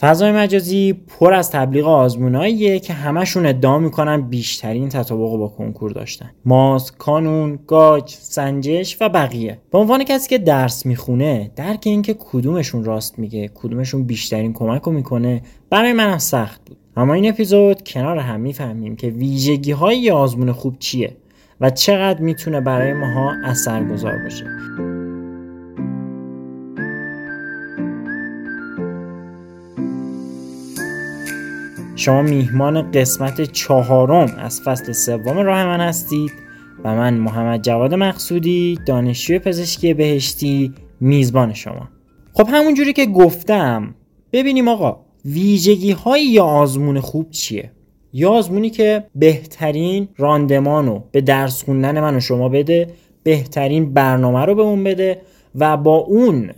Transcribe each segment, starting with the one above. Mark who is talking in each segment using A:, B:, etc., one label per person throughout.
A: فضای مجازی پر از تبلیغ آزموناییه که همشون ادعا می‌کنن بیشترین تطابق با کنکور داشتن. ماسک کانون گاج سنجش و بقیه. به عنوان کسی که درس می‌خونه درک اینکه کدومشون راست میگه کدومشون بیشترین کمک رو می‌کنه برای منم سخت بود. اما این اپیزود کنار هم می‌فهمیم که ویژگی های آزمون خوب چیه و چقدر می‌تونه برای ماها اثرگذار باشه. شما میهمان قسمت چهارم از فصل سوم راه من هستید و من محمد جواد مقصودی دانشجوی پزشکی بهشتی میزبان شما. خب همونجوری که گفتم ببینیم آقا ویژگی های یا آزمون خوب چیه؟ یا آزمونی که بهترین راندمانو به درس خوندن من و شما بده بهترین برنامه رو به اون بده و با اون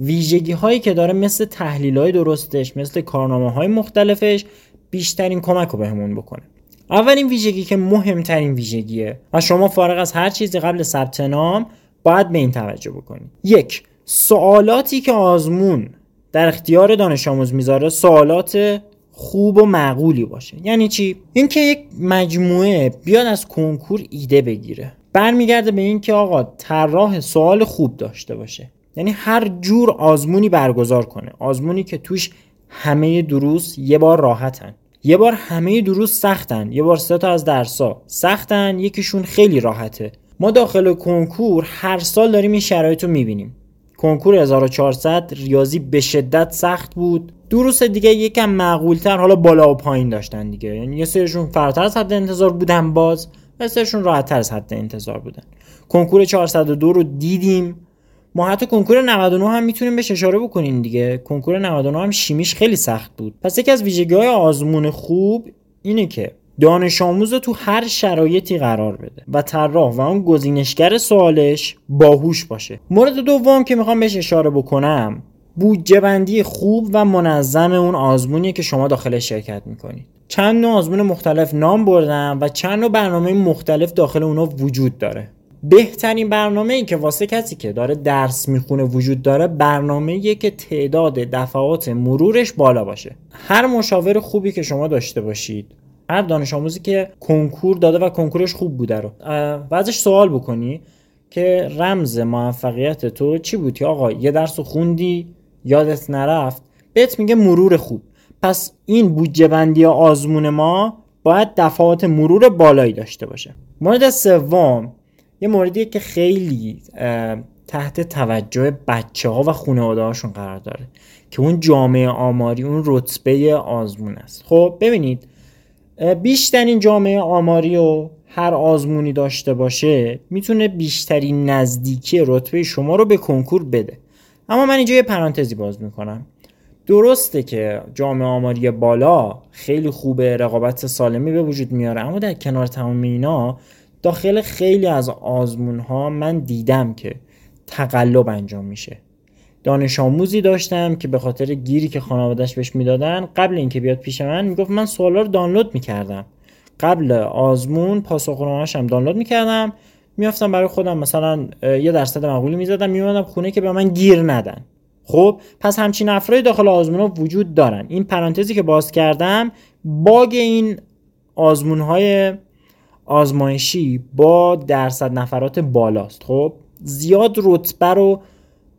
A: ویژگی هایی که داره مثل تحلیل های درستش مثل کارنامه های مختلفش بیشترین کمک رو بهمون بکنه. اولین ویژگی که مهمترین ویژگیه و شما فارغ از هر چیزی قبل ثبت نام باید به این توجه بکنید یک سوالاتی که آزمون در اختیار دانش آموز می‌ذاره سوالات خوب و معقولی باشه. یعنی چی؟ اینکه یک مجموعه بیاد از کنکور ایده بگیره. برمیگرده به اینکه آقا طراح سوال خوب داشته باشه. یعنی هر جور آزمونی برگزار کنه. آزمونی که توش همه دروس یه بار راحتن. یه بار همه دروس سختن. یه بار سه تا از درسا سختن یکیشون خیلی راحته. ما داخل کنکور هر سال داریم این شرایط رو می‌بینیم. کنکور 1400 ریاضی به شدت سخت بود. دروس دیگه یکم معقولتر حالا بالا و پایین داشتن دیگه. یعنی یه سرشون فراتر از حد انتظار بودن باز و سرشون راحتتر از حد انتظار بودن. کنکور 402 رو دیدیم. ما حتی کنکور 99 هم می‌تونیم بهش اشاره بکنیم دیگه. کنکور 99 هم شیمیش خیلی سخت بود. پس یکی از ویژگی های آزمون خوب اینه که دانش آموز تو هر شرایطی قرار بده و طراح و اون گزینشگر سوالش باهوش باشه. مورد دوم که می‌خوام بهش اشاره بکنم بودجه بندی خوب و منظم اون آزمونیه که شما داخل شرکت می‌کنید. چند نوع آزمون مختلف نام بردم و چند نوع برنامه مختلف داخل اونا وجود داره. بهترین برنامه ای که واسه کسی که داره درس می‌خونه وجود داره برنامه که تعداد دفعات مرورش بالا باشه. هر مشاور خوبی که شما داشته باشید هر دانش آموزی که کنکور داده و کنکورش خوب بوده رو و ازش سوال بکنی که رمز موفقیت تو چی بود آقا یه درس خوندی یادت نرفت بهت میگه مرور خوب. پس این بودجه بندی آزمون ما باید دفعات مرور بالایی داشته باشه. مورد سوم یه موردیه که خیلی تحت توجه بچه ها و خانواده هاشون قرار داره که اون جامعه آماری اون رتبه آزمون است. خب ببینید بیشترین جامعه آماری و هر آزمونی داشته باشه می‌تونه بیشترین نزدیکی رتبه شما رو به کنکور بده. اما من اینجا یه پرانتزی باز می‌کنم. درسته که جامعه آماری بالا خیلی خوبه رقابت سالمی به وجود میاره اما در کنار تمام اینا داخل خیلی از آزمون ها من دیدم که تقلب انجام میشه. دانش آموزی داشتم که به خاطر گیری که خانوادهش بهش می‌دادن قبل اینکه بیاد پیش من می‌گفت من سوالا رو دانلود می‌کردم. قبل آزمون پاسخنامه‌اش هم دانلود می‌کردم. میافتم برای خودم مثلا یه درصد معقولی می‌زدم میومدم خونه که به من گیر ندن. خب پس همچین افرادی داخل آزمون ها وجود دارن. این پرانتزی که باز کردم باگ این آزمون های آزمایشی با درصد نفرات بالاست. خب زیاد رتبه رو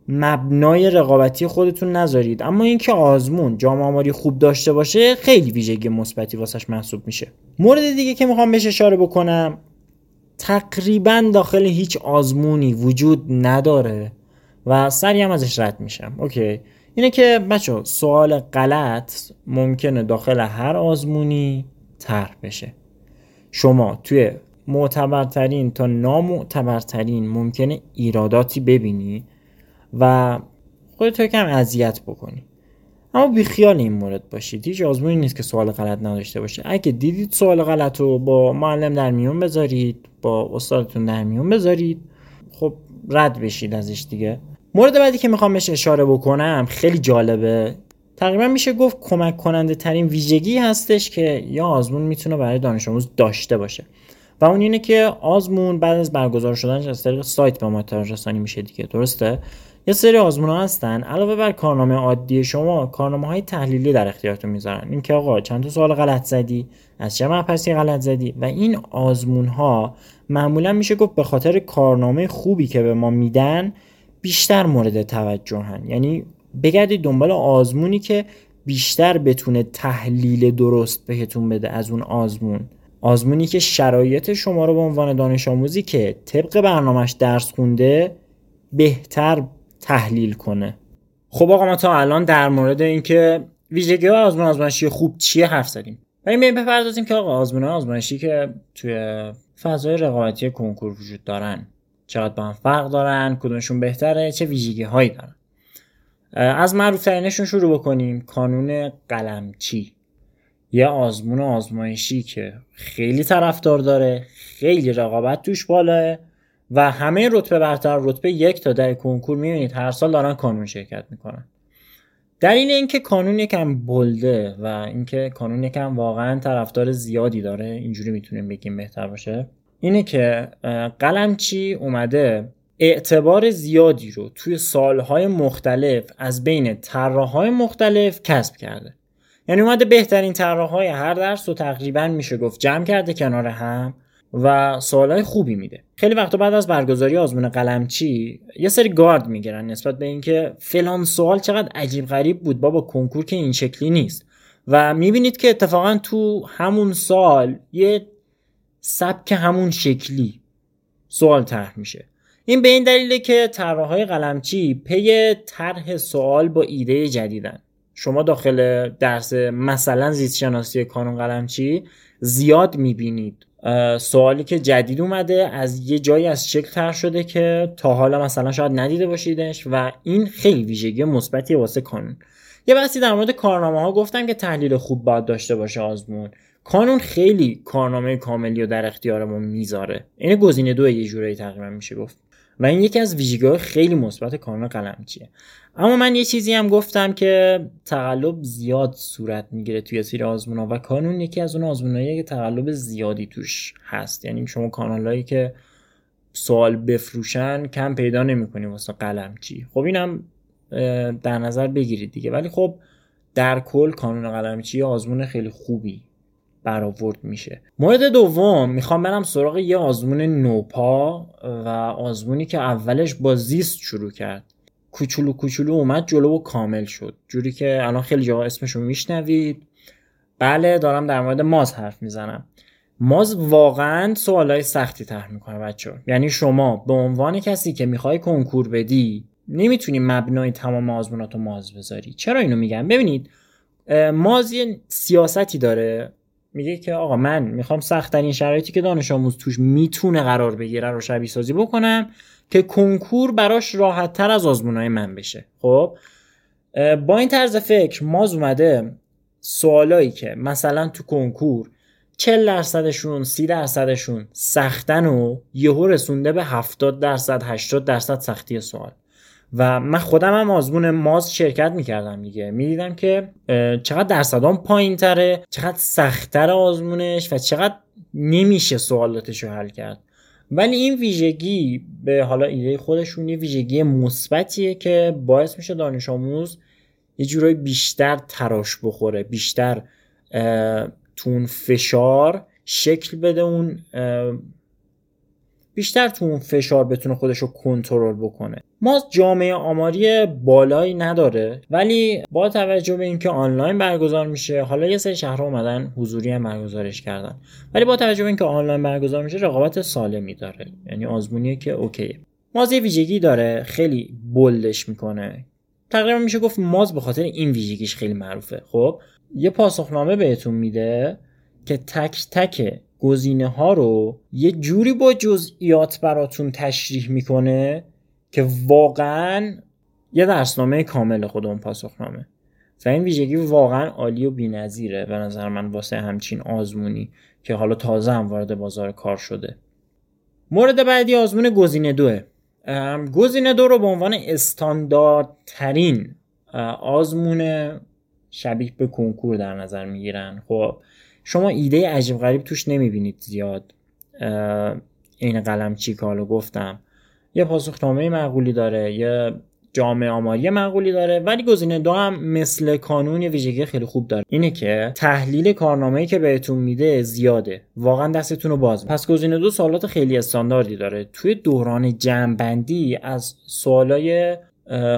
A: مبنای رقابتی خودتون نذارید. اما اینکه آزمون جامعه آماری خوب داشته باشه خیلی ویژگی مثبتی واسش محسوب میشه. مورد دیگه که می‌خوام بهش اشاره بکنم تقریبا داخل هیچ آزمونی وجود نداره و سری هم ازش رد میشم. اوکی. اینه که بچه سوال غلط ممکنه داخل هر آزمونی طرح بشه. شما توی معتبرترین تا نامعتبرترین ممکنه ایراداتی ببینی و خودتو کم اذیت بکنی. اما بیخیال این مورد باشید. هیچ آزمونی نیست که سوال غلط نداشته باشه اگه دیدید سوال غلط رو با معلم در میون بذارید با استادتون در میون بذارید خب رد بشید ازش دیگه. مورد بعدی که می‌خوام بهش اشاره بکنم خیلی جالبه. تقریبا میشه گفت کمک کننده ترین ویژگی هستش که یا آزمون می‌تونه برای دانش آموز داشته باشه. و اون اینه که آزمون بعد از برگزار شدنش از طریق سایت به ما رسانی میشه دیگه درسته؟ یه سری آزمون ها هستن. علاوه بر کارنامه عادی شما کارنامه های تحلیلی در اختیارتون می‌ذارن. اینکه آقا چند تا سوال غلط زدی از چه مبحثی غلط زدی؟ و این آزمون ها معمولا میشه گفت به خاطر کارنامه خوبی که به ما میدن بیشتر مورد توجه هن یعنی بگردید دنبال آزمونی که بیشتر بتونه تحلیل درست بهتون بده از اون آزمون. آزمونی که شرایط شما رو به عنوان دانش آموزی که طبق برنامهش درس خونده بهتر تحلیل کنه. خب آقا ما تا الان در مورد اینکه ویژگی آزمون آزمایشی خوب چیه حرف زدیم. و این بپردازیم که آقا آزمون آزمایشی که توی فضای رقابتی کنکور وجود دارن چقدر با هم فرق دارن کدومشون بهتره چه ویژگی هایی دارن. از معروف ترینشون شروع بکنیم. کانون قلمچی. یه آزمون آزمایشی که خیلی طرفدار داره خیلی رقابت توش بالاه و همه رتبه برتر رتبه یک تا در کنکور می‌بینید هر سال دارن کانون شرکت می‌کنن. دلیل اینکه کانون یکم بلده و اینکه کانون یکم واقعا طرفدار زیادی داره اینجوری می‌تونیم بگیم بهتر باشه. اینه که قلمچی اومده اعتبار زیادی رو توی سالهای مختلف از بین طراحهای مختلف کسب کرده. یعنی اومده بهترین طراحهای هر درس رو تقریبا میشه گفت جمع کرده کنار هم و سوالای خوبی میده. خیلی وقتا بعد از برگزاری آزمون قلمچی یه سری گارد می‌گیرن نسبت به اینکه فلان سوال چقدر عجیب غریب بود بابا کنکور که این شکلی نیست. و می‌بینید که اتفاقا تو همون سال یه سبک همون شکلی سوال طرح میشه. این به این دلیله که طراحهای قلمچی پی طرح سوال با ایده جدیدن. شما داخل درس مثلا زیست شناسی کانون قلمچی زیاد می‌بینید. سوالی که جدید اومده از یه جایی از شکل تر شده که تا حالا مثلا شاید ندیده باشیدش و این خیلی ویژگی مثبتی واسه کانون. یه بحثی در مورد کارنامه ها گفتم که تحلیل خوب باید داشته باشه آزمون. کانون خیلی کارنامه کاملی رو در اختیارمون می‌ذاره. این گزینه دو یه جورایی تقریبا میشه گفت. و این یکی از ویژگی‌های خیلی مثبت کانون قلمچیه. اما من یه چیزی هم گفتم که تقلب زیاد صورت می‌گیره توی سری آزمونا و کانون یکی از اون آزموناییه که تقلب زیادی توش هست. یعنی شما کانالایی که سوال بفروشن کم پیدا نمی‌کنی واسه قلمچی. خب اینم در نظر بگیرید دیگه. ولی خب در کل کانون قلمچی آزمون خیلی خوبی برآورد میشه. مورد دوم می‌خوام برم سراغ یه آزمون نوپا و آزمونی که اولش با زیست شروع کرد. کوچولو کوچولو اومد جلو و کامل شد. جوری که الان خیلی جاها اسمشو میشنوید. بله دارم در مورد ماز حرف می‌زنم. ماز واقعا سوالای سختی طرح می‌کنه بچه یعنی شما به عنوان کسی که می‌خوای کنکور بدی نمی‌تونی مبنای تمام آزمونات رو ماز بذاری. چرا اینو میگم؟ ببینید ماز یه سیاستی داره. میگه که آقا من می‌خوام سختترین شرایطی که دانش آموز توش می‌تونه قرار بگیره رو شبیه سازی بکنم که کنکور براش راحت تر از آزمونهای من بشه. خب؟ با این طرز فکر ماز اومده سوالایی که مثلا تو کنکور 40 درصدشون 30 درصدشون سختن و یهو رسونده به 70 درصد 80 درصد سختی سوال. و من خودم هم آزمون ماز شرکت می‌کردم دیگه. می‌دیدم که چقدر درصدان پایین تره چقدر سختتر آزمونش و چقدر نمیشه سوالاتش رو حل کرد. ولی این ویژگی به حالا ایده خودشون یه ویژگی مثبتیه که باعث میشه دانش آموز یه جورایی بیشتر تراش بخوره بیشتر تو اون فشار شکل بده اون بیشتر تو اون فشار بتونه خودش رو کنترل بکنه. ما جامعه آماری بالایی نداره ولی با توجه به اینکه آنلاین برگزار میشه حالا یه سری شهرها اومدن حضوری هم برگزارش کردن. ولی با توجه به اینکه آنلاین برگزار میشه رقابت سالمی داره. یعنی آزمونیه که اوکیه. ماز یه ویژگی داره خیلی بلدش می‌کنه. تقریبا میشه گفت ماز به خاطر این ویژگیش خیلی معروفه. خب یه پاسخنامه بهتون میده که تک تک گزینه ها رو یه جوری با جزئیات براتون تشریح می‌کنه که واقعا یه درسنامه کامل خود اون پاسخنامه. و این ویژگی واقعا عالی و بینظیره. به نظر من واسه همچین آزمونی که حالا تازه هم وارد بازار کار شده. مورد بعدی آزمون گزینه دوه. گزینه دو رو به عنوان استانداردترین آزمون شبیه به کنکور در نظر می‌گیرن. خب شما ایده عجیب غریب توش نمی‌بینید زیاد. این قلم چی کالو گفتم. یه پاسخنامه معقولی داره یه جامعه آماری معقولی داره ولی گزینه دو هم مثل کانون یه ویژگی خیلی خوب داره. اینه که تحلیل کارنامه‌ای که بهتون میده زیاده. واقعا دستتون رو باز پس گزینه دو سوالات خیلی استانداردی داره. توی دوران جمعبندی از سوالای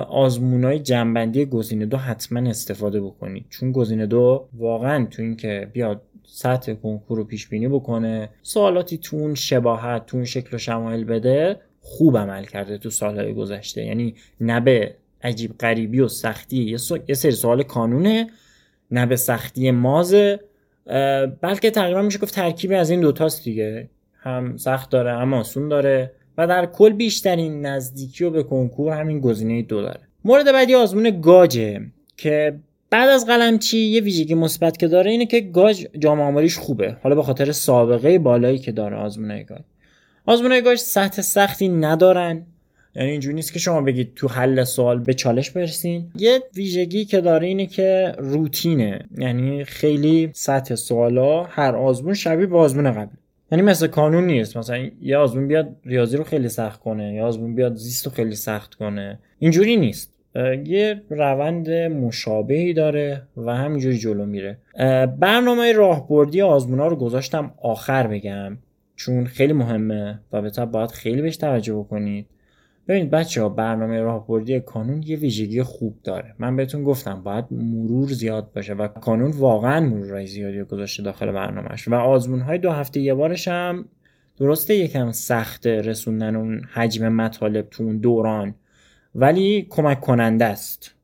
A: آزمونای جنبندی گزینه دو حتما استفاده بکنید. چون گزینه دو واقعا تو این که بیاد سطح کنکور رو پیش بینی بکنه سوالاتی تون شباهت تون شکل و شمایل بده خوب عمل کرده تو سالهای گذشته. یعنی نه به عجیب غریبی و سختی یه, سری سوال کانونه نه به سختی مازه بلکه تقریبا میشه گفت ترکیبی از این دوتاست دیگه. هم سخت داره هم آسون داره و در کل بیشترین نزدیکی و به کنکور همین گزینه دو داره. مورد بعدی آزمون گاجه که بعد از قلمچی یه ویژگی مثبت که داره اینه که گاج جامعه آماریش خوبه. حالا به خاطر سابقه بالایی که داره آزمون گاج. آزمون گاج سطح سختی ندارن. یعنی اینجوری نیست که شما بگید تو حل سوال به چالش برسین. یه ویژگی که داره اینه که روتینه. یعنی خیلی سطح سوالا هر آزمون شبیه به آزمون قبل. یعنی مثل کانون نیست. مثلا یه آزمون بیاد ریاضی رو خیلی سخت کنه یا آزمون بیاد زیست رو خیلی سخت کنه. اینجوری نیست. یه روند مشابهی داره و همینجوری جلو میره. برنامه راهبردی آزمون ها رو گذاشتم آخر بگم چون خیلی مهمه و به باید خیلی بهش توجه بکنید. ببینید بچه ها برنامه راهبردی کانون یه ویژگی خوب داره. من بهتون گفتم باید مرور زیاد باشه و کانون واقعا مرورای زیادی گذاشته داخل برنامهش. و آزمون های دو هفته یه بارش هم درسته یکم سخت رسوندن اون حجم مطالب تو اون دوران. ولی کمک کننده است.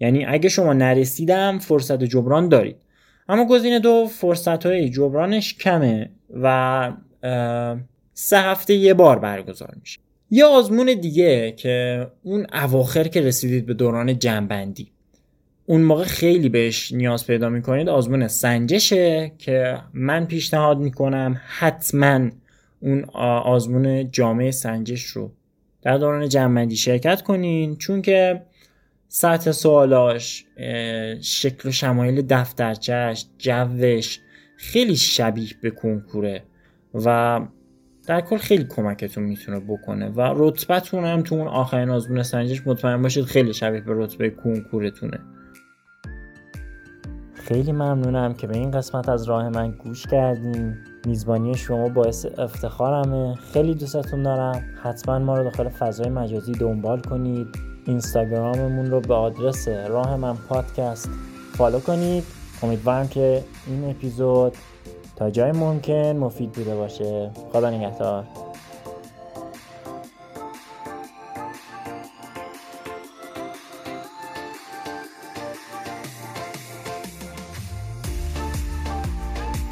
A: یعنی اگه شما نرسیدم فرصت جبران دارید. اما گزینه دو فرصت های جبرانش کمه و سه هفته یه بار برگزار میشه. یه آزمون دیگه که اون اواخر که رسیدید به دوران جنبندی. اون موقع خیلی بهش نیاز پیدا می‌کنید. آزمون سنجشه که من پیشنهاد می‌کنم حتما اون آزمون جامعه سنجش رو در دوران جنبندی شرکت کنین چون که سطح سوالاش شکل و شمایل دفترچهش جوش خیلی شبیه به کنکوره و در کل خیلی کمکتون می‌تونه بکنه و رتبتون هم تو اون آخرین آزمون سنجش مطمئن باشید خیلی شبیه به رتبه کنکورتونه. خیلی ممنونم که به این قسمت از راه من گوش کردیم میزبانی شما باعث افتخارمه. خیلی دوستتون دارم. حتما ما رو داخل فضای مجازی دنبال کنید. اینستاگراممون رو به آدرس راه من پادکست فالو کنید. امیدوارم که این اپیزود تا جای ممکن مفید بوده باشه. خدا نگهدار.